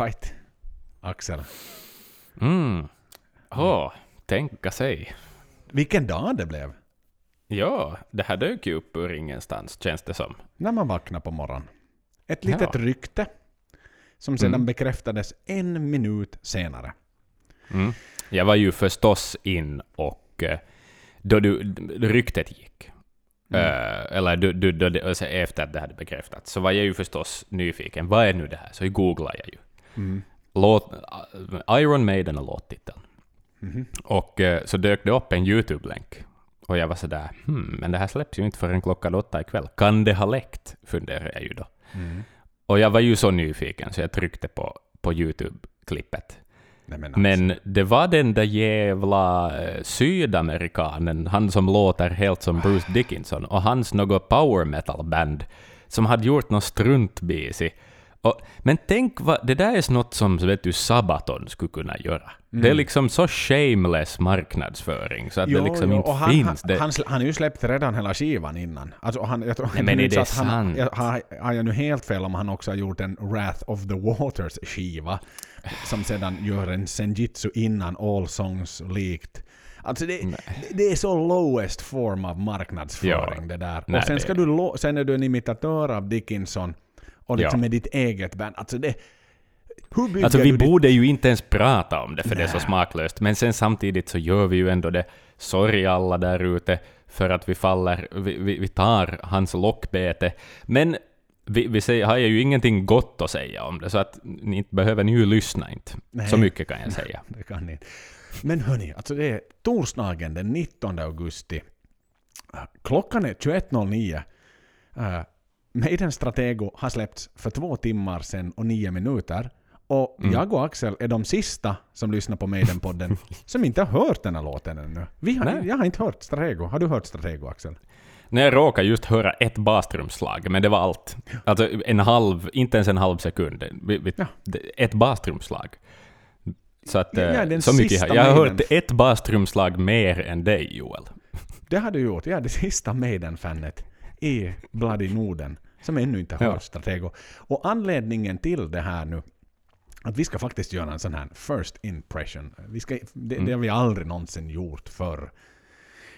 Right. Axel. Mm. Åh, tänka sig. Vilken dag det blev. Ja, det här dök ju upp ur ingenstans, känns det som. När man vaknar på morgonen. Ett litet Ja. rykte. Som sedan Mm. bekräftades en minut senare. Mm. Jag var ju förstås in och eh, då du, ryktet gick, Mm. eh, eller du, du, då alltså efter att det hade bekräftats, så var jag ju förstås nyfiken. Vad är nu det här? Så googlade jag ju. Mm. Låt, Iron Maiden är låttiteln. Mhm. Och eh, så dök det upp en YouTube-länk. Och jag var sådär, hmm, men det här släpps ju inte förrän klockan åtta ikväll. Kan det ha läckt? funderar jag ju då. Mm. Och jag var ju så nyfiken så jag tryckte på, på YouTube-klippet. Nej, men, alltså. Men det var den där jävla eh, sydamerikanen, han som låter helt som Bruce Dickinson, och hans något power metal-band som hade gjort något struntbisi. Och, men tänk vad, det där är något som vet du, Sabaton skulle kunna göra. Det är liksom så shameless marknadsföring så att det liksom inte och han, finns. Han, det, han, han ju släppt redan hela skivan innan. Alltså, han, jag tror, Nej, men det är inte det att han, sant? jag, har, har jag nu helt fel om han också har gjort en Wrath of the Waters skiva som sedan gör en senjutsu innan All Songs likt. Alltså det, det är så lowest form av marknadsföring Ja. det där. Nej, och sen, det ska är du, sen är du en imitatör av Dickinson och liksom Ja. med ditt eget band. Alltså det... Hur Alltså vi borde ju inte ens prata om det för det är så smaklöst, men sen samtidigt så gör vi ju ändå det. Sorry alla där ute för att vi faller, vi, vi, vi tar hans lockbete. Men vi, vi säger, har ju ingenting gott att säga om det, så att ni inte behöver ni ju lyssna inte. Nej. Så mycket kan jag säga. Det kan ni. Men hörni, alltså det är torsdagen den 19 augusti. Klockan är 21.09. Maiden Stratego har släppts för två timmar sedan och nio minuter. Och Mm. jag och Axel är de sista som lyssnar på Maiden-podden som inte har hört den här låten ännu. Vi har, Nej. jag har inte hört Stratego. Har du hört Stratego, Axel? När jag råkade just höra ett bastrumslag, men det var allt. Alltså en halv, inte ens en halv sekund. Ja. Ett bastrumslag. Så att, Ja, eh, så mycket. sista Jag har hört ett bastrumslag mer än dig, Joel. Det har du gjort. Jag är det sista Maiden-fanet i Bloody Norden som ännu inte har Ja. Stratego. Och anledningen till det här nu, att vi ska faktiskt göra en sån här first impression. Vi ska, det, Mm. det har vi aldrig någonsin gjort förr.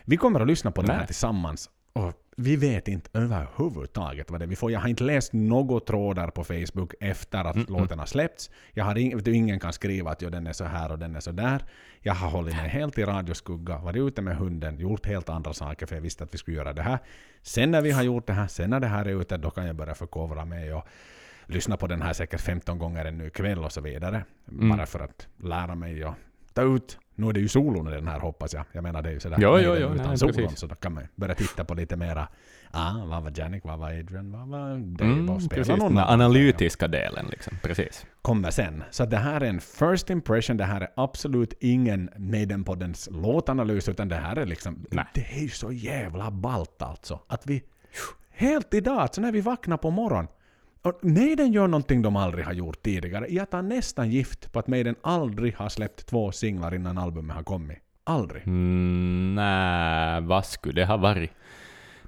Vi kommer att lyssna på den här Nej. tillsammans. Och vi vet inte överhuvudtaget vad det är vi får. Jag har inte läst några trådar på Facebook efter att Mm, låten har släppts. Jag har vet du, ingen kan skriva att jo, den är så här och den är så där. Jag har hållit mig helt i radioskugga, varit ute med hunden, gjort helt andra saker för jag visste att vi skulle göra det här. Sen när vi har gjort det här, sen när det här är ute, då kan jag börja förkovra mig och lyssna på den här säkert 15 gånger ännu ikväll och så vidare. Mm. Bara för att lära mig och ta ut. Nu är det ju solon i den här hoppas jag. Jag menar det är ju sådär. Jo, jo, jo, utan nej, solon, precis. så då kan man ju börja titta på lite mera. Ah, vad var Janik, vad var Adrian, vad var Dave Mm, spela precis, någon den analytiska delen liksom. Precis. Kommer sen. Så det här är en first impression, det här är absolut ingen Maiden-poddens låtanalys, utan det här är liksom... Nej. Det är ju så jävla ballt alltså. Att vi... Helt idag, alltså när vi vaknar på morgonen. Och Maiden gör någonting de aldrig har gjort tidigare. Jag tar nästan gift på att Maiden aldrig har släppt två singlar innan albumet har kommit. Aldrig. Mm, nej, vad skulle det ha varit?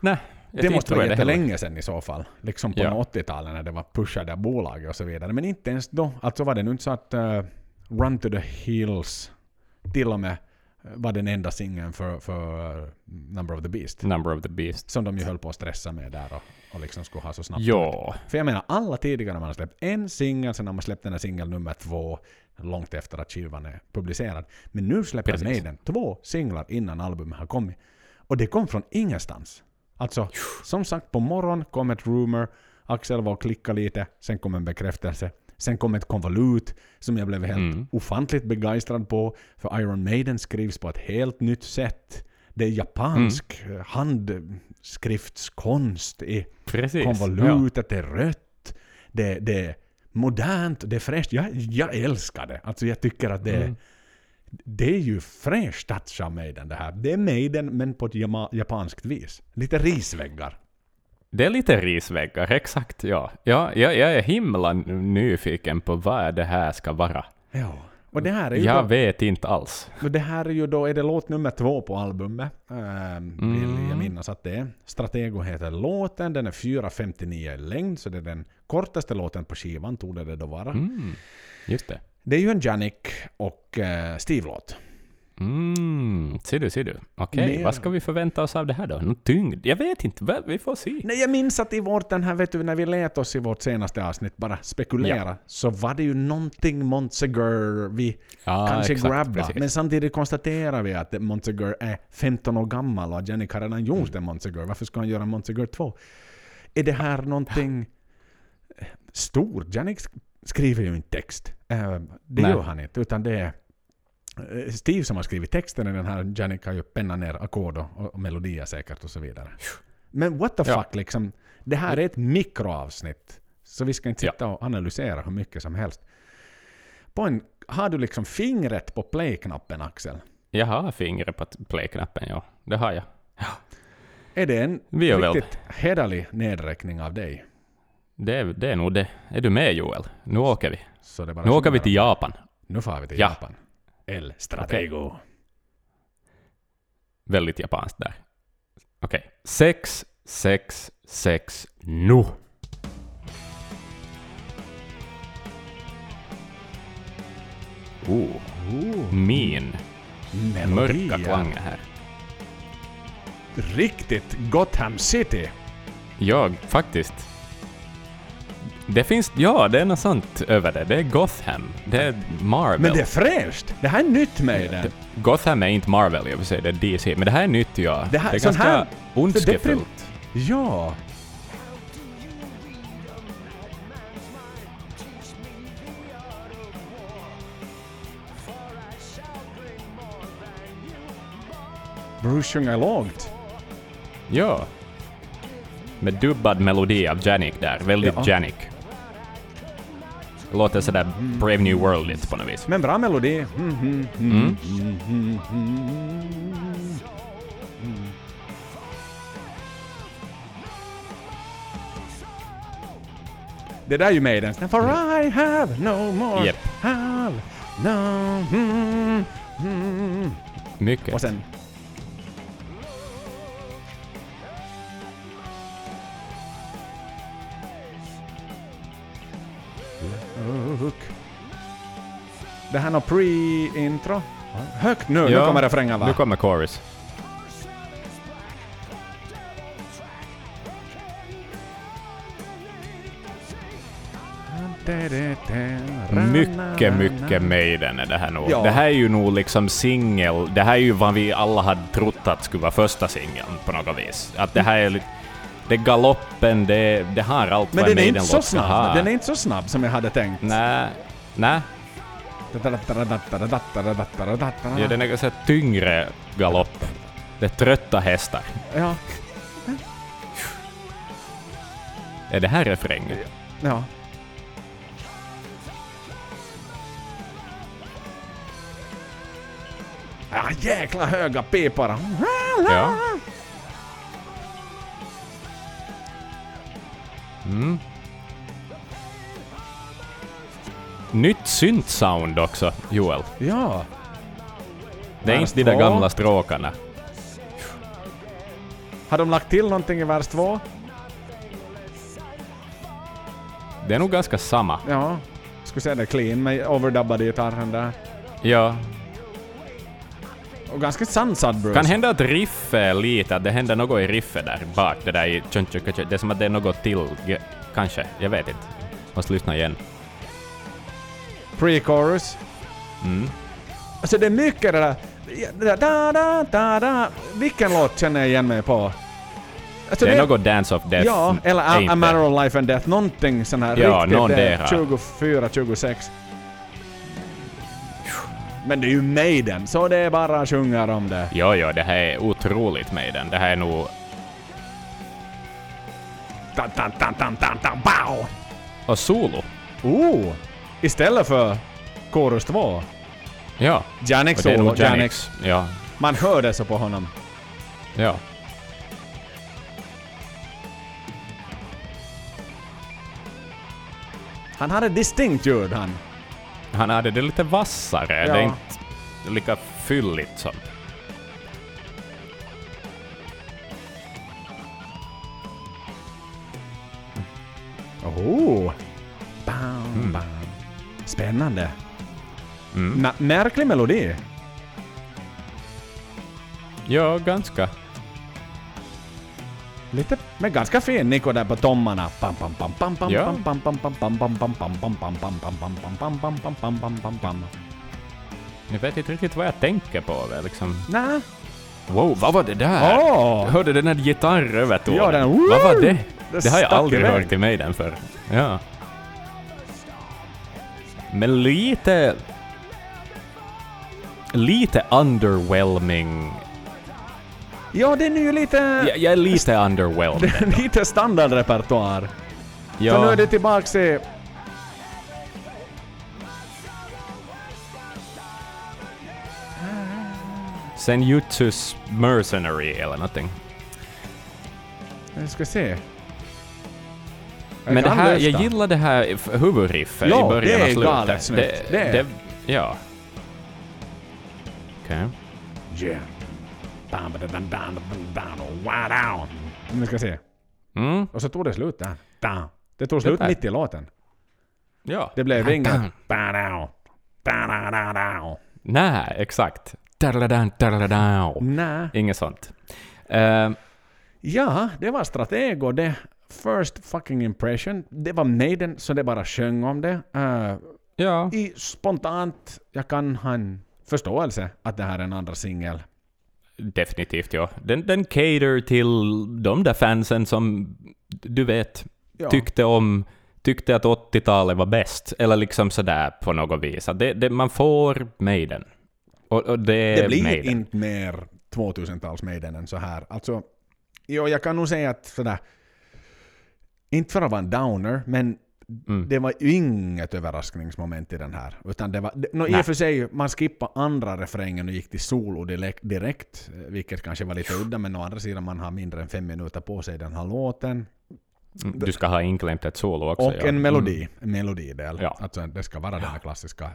Nej, Det måste vara jättelänge sedan i så fall. Liksom på Ja. 80-talet när det var pushade av bolaget och så vidare. Men inte ens då. Alltså var det nu inte så att eh, Run to the Hills till och med var den enda singeln för, för eh, Number of the Beast. Number of the Beast. Som de ju höll på att stressa med där och, och liksom skulle ha så snabbt. Ja, För jag menar, alla tidigare man har släppt en singel, sen har man släppt den här singel nummer två långt efter att skivan är publicerad. Men nu släpper Precis. Maiden två singlar innan albumet har kommit. Och det kom från ingenstans. Alltså, som sagt, på morgonen kom ett rumor, Axel var och klickade lite, sen kom en bekräftelse. Sen kom ett konvolut som jag blev helt Mm. ofantligt begeistrad på. För Iron Maiden skrivs på ett helt nytt sätt. Det är japansk Mm. handskriftskonst i precis. konvolutet, det är rött, det, det är modernt, det är fräscht. Jag, jag älskar det. Alltså jag tycker att det, Mm. det är ju fräsch touch av Maiden det här. Det är Maiden men på ett japanskt vis. Lite risväggar. Det är lite risväggar, exakt ja. ja jag, jag är himla nyfiken på vad det här ska vara. Ja. Och det här är ju Jag då, vet inte alls. det här är ju då, är det låt nummer två på albumet. Ähm, Vill jag Mm. minnas att det är. Stratego heter låten, den är 4.59 i längd, så det är den kortaste låten på skivan, torde det då vara. Mm. Just det. Det är ju en Janik och äh, Steve-låt. Mm. Ser du, ser du. Okej, Mer- vad ska vi förvänta oss av det här då? Någon tyngd? Jag vet inte. Vi får se. Nej, jag minns att i vårt, den här, vet du, när vi lät oss i vårt senaste avsnitt bara spekulera, så var det ju någonting Montsegur vi Ja, kanske exakt, grabba. precis. Men samtidigt konstaterar vi att Montsegur är 15 år gammal och att har redan gjort en Montsegur. Varför ska han göra Montsegur 2? Är det här någonting stort? Janik sk- skriver ju inte text. Eh, Det Nej. gör han inte, utan det är Steve som har skrivit texten i den här. Janik har ju pennat ner ackord och, och melodier säkert och så vidare. Men what the Ja. fuck liksom. Det här är ett mikroavsnitt. Så vi ska inte Ja. sitta och analysera hur mycket som helst. En, har du liksom fingret på play-knappen Axel? Jag har fingret på play-knappen, ja. Det har jag. Är det en Vi väl riktigt hederlig nedräkning av dig? Det är, det är nog det. Är du med Joel? Nu åker vi. Nu åker vi till Japan. Nu far vi till Ja. Japan. El Stratego. Väldigt japanskt där. Okej. Sex, sex, sex, nu! Oh, Oh, min melodi, mörka klanger här. Riktigt Gotham City. Jag, faktiskt. Det finns, ja, det är något sånt över det. Det är Gotham. Det är Marvel. Men det är fräscht. Det här är nytt med den. Det- Gotham är inte Marvel, jag vill säga, det är DC. Men det här är nytt, ja. Det här- är sån ganska här- ondskefullt. Ja. Bruce sjunger lågt. Ja. Med dubbad melodi av Janik där. Väldigt Ja. Janik. Låter sådär Brave New World på något vis. Men bra melodi. Mm, mm, mm, Mm. mm, mm, mm. Det där är ju Maidens. For I have no more Japp. have no... Mm, mm. Mycket. Och sen... Det här är något pre-intro. Högt nu, nu Ja, kommer refrängen va? Nu kommer chorus. Mycket, mycket Maiden är det här nog. Ja. Det här är ju nog liksom singel. Det här är ju vad vi alla hade trott att skulle vara första singeln på något vis. Att det här är lite... Det är galoppen, det, det har allt Men vad en den är inte så Maiden-låt ska snabb. ha. Den är inte så snabb som jag hade tänkt. Nej, nej. Ja, den är ganska tyngre galopp. Det är trötta hästar. Ja, Är det här refrängen? ja. Ja, jäkla höga pipar! Ja. Mm. Nytt synt-sound också, Joel. Ja. Det är Vers inte de där två. gamla stråkarna. Har de lagt till någonting i vers två? Det är nog ganska samma. Ja. Skulle säga det clean med overdubbade gitarren där. Ja. Och ganska sansad Bruce. Kan hända att riffet är lite, att det händer något i riffet där bak, det där i. Det är som att det är något till, kanske. Jag vet inte. Måste lyssna igen. Pre-chorus. Mm. Alltså det är mycket det där... det där da, da, da, da. Vilken låt känner jag igen mig på? Alltså Det är något Dance of Death. Ja, eller a, a Matter of Life and Death. Någonting sån här Ja, riktigt någon där. 24, 26. Men det är ju Maiden, så det är bara sjunger om det. Jo, jo, det här är otroligt med den. Det här är nog... Tan, tan, tan, tan, tan, tan! Och solo. Oh! Istället för Chorus 2. Ja. Janik Och Janik. Janix. Ja. Man hör det så på honom. Ja. Han har ett distinkt ljud han. Han hade det lite vassare. Ja. Det är inte lika fylligt som... Oh! Bam, bam. Spännande. Mm. Märklig melodi. Ja, ganska. Lite, men ganska fin Niko där på tommarna. Pam, pam, pam, pam, pam, Ja. pam, pam, pam, pam, pam, pam, pam, pam, pam, pam, pam, pam, pam, pam, pam, pam, pam, pam, pam, pam. Jag vet inte riktigt vad jag tänker på. Är liksom... Nä. Wow, vad var det där? Jag hörde den här gitarrövertonen. Ja, den- Vad var det? Det Det har jag aldrig iväg. hört i mig den för. Ja. Men lite... Lite underwhelming. Ja, den är ju lite... Jag, jag är lite underwhelmed. Lite standardrepertoar. Så nu Ja, är det tillbaks till... sen Jutsus Mercenary eller någonting. Jag ska se. Jag Men det här, lösta. jag gillar det här huvudriffet Ja, i början det och är slutet. galet snyggt. Det, Det är- det, ja. Okej. Yeah. Wow, down. Nu ska se. Mm, Och så tog det slut där. Det tog slut mitt i låten. ja. Det blev inget... Nej, exakt. Nej. Inget sånt. Eh, Ja, det var Stratego det. First fucking impression. Det var Maiden, så det bara sjöng om det. Eh, ja. i spontant, jag kan ha en förståelse att det här är en andra singel. Definitivt, ja. Den, den cater till de där fansen som, du vet, Ja. tyckte om tyckte att 80-talet var bäst, eller liksom sådär på något vis. Att det, det, man får Maiden. Och, och det Det blir Maiden. inte mer 2000-tals Maiden än så här. Alltså, jo, jag kan nog säga att sådär, inte för att vara en downer, men Mm. det var ju inget överraskningsmoment i den här. Utan det var, no, I och för sig, man skippade andra refrängen och gick till solo direkt, vilket kanske var lite udda, men å andra sidan man har mindre än fem minuter på sig den här låten. Mm, Du ska ha inklämt ett solo också. Och ja. en melodi, en melodidel. Ja. Alltså det ska vara den här klassiska.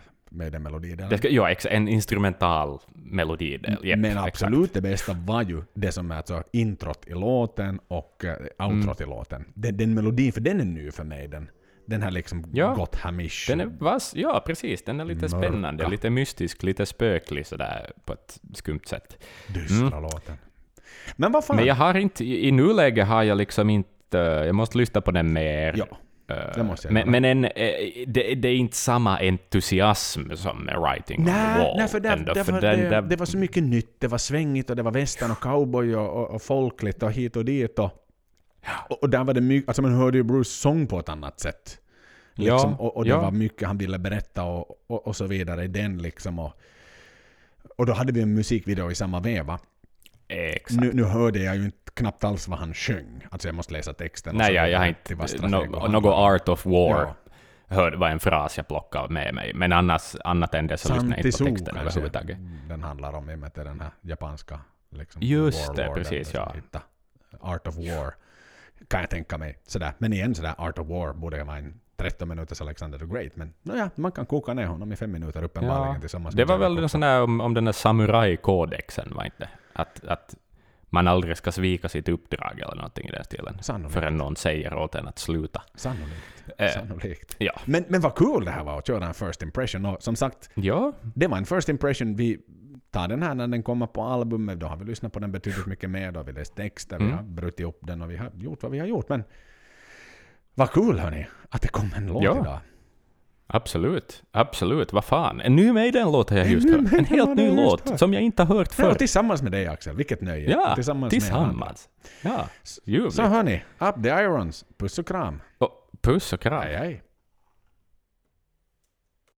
Det ska, ja, en instrumental melodidel. Japp, Men exakt. absolut det bästa var ju det som är alltså introt i låten och uh, outrot Mm. i låten. Den, den melodin, för den är ny för mig. Den, den här liksom Ja. gott hamish. Den är vass, ja precis, den är lite Mörka. spännande, lite mystisk, lite spöklig sådär på ett skumt sätt. dystra låten. Men vad fan? Men jag har inte, i i nuläget har jag liksom inte, jag måste lyssna på den mer. Ja, Eh, det måste jag men, men en, eh, det, det är inte samma entusiasm som Writing on the Nej, Wall. nej för det, ändå, därför, den det, där- det var så mycket nytt. Det var svängigt och det var västern och cowboy och, och, och folkligt och hit och dit. Och, och, och där var det mycket, alltså man hörde ju Bruce sång på ett annat sätt. Liksom, Ja, och, och det ja. var mycket han ville berätta och, och, och så vidare i den liksom. Och, och då hade vi en musikvideo i samma veva. Exakt. Nu, nu hörde jag ju inte knappt alls vad han sjöng. Alltså jag måste läsa texten. nej, jag, jag har inte, no, något om. Art of War Ja. hörde, var en fras jag plockade med mig. Men annars, annat än det så lyssnade jag inte på texten överhuvudtaget. den handlar om, i och med att det är den här japanska liksom, Just det, precis, ja. Art of War. Kan jag tänka mig. Sådär. Men igen, sådär Art of War borde vara en 13 minuters Alexander the Great. Men nåja, man kan koka ner honom i fem minuter uppenbarligen Ja, tillsammans det var väl en sån där om, om den där samurajkodexen, var inte att, att man aldrig ska svika sitt uppdrag eller någonting i den stilen. Sannolikt. Förrän någon säger åt en att sluta. Sannolikt. Eh, Sannolikt. Ja. Men, men vad kul det här var att köra en first impression. Och som sagt, Ja, det var en first impression. Vi tar den här när den kommer på albumet. Då har vi lyssnat på den betydligt mycket mer. Då har vi läst texter, vi Mm. har brutit upp den och vi har gjort vad vi har gjort. Men vad kul hörni, att det kom en låt Ja. idag. absolut. Absolut. Vad fan. En ny Maiden-låt har jag just hört. En helt ny låt hört. som jag inte har hört Ja, förr. och tillsammans med dig Axel, vilket nöje. Ja, tillsammans. tillsammans. Med Ja, ljuvligt. Så hörni, up the irons. Puss och kram. Och puss och kram. Hej hej.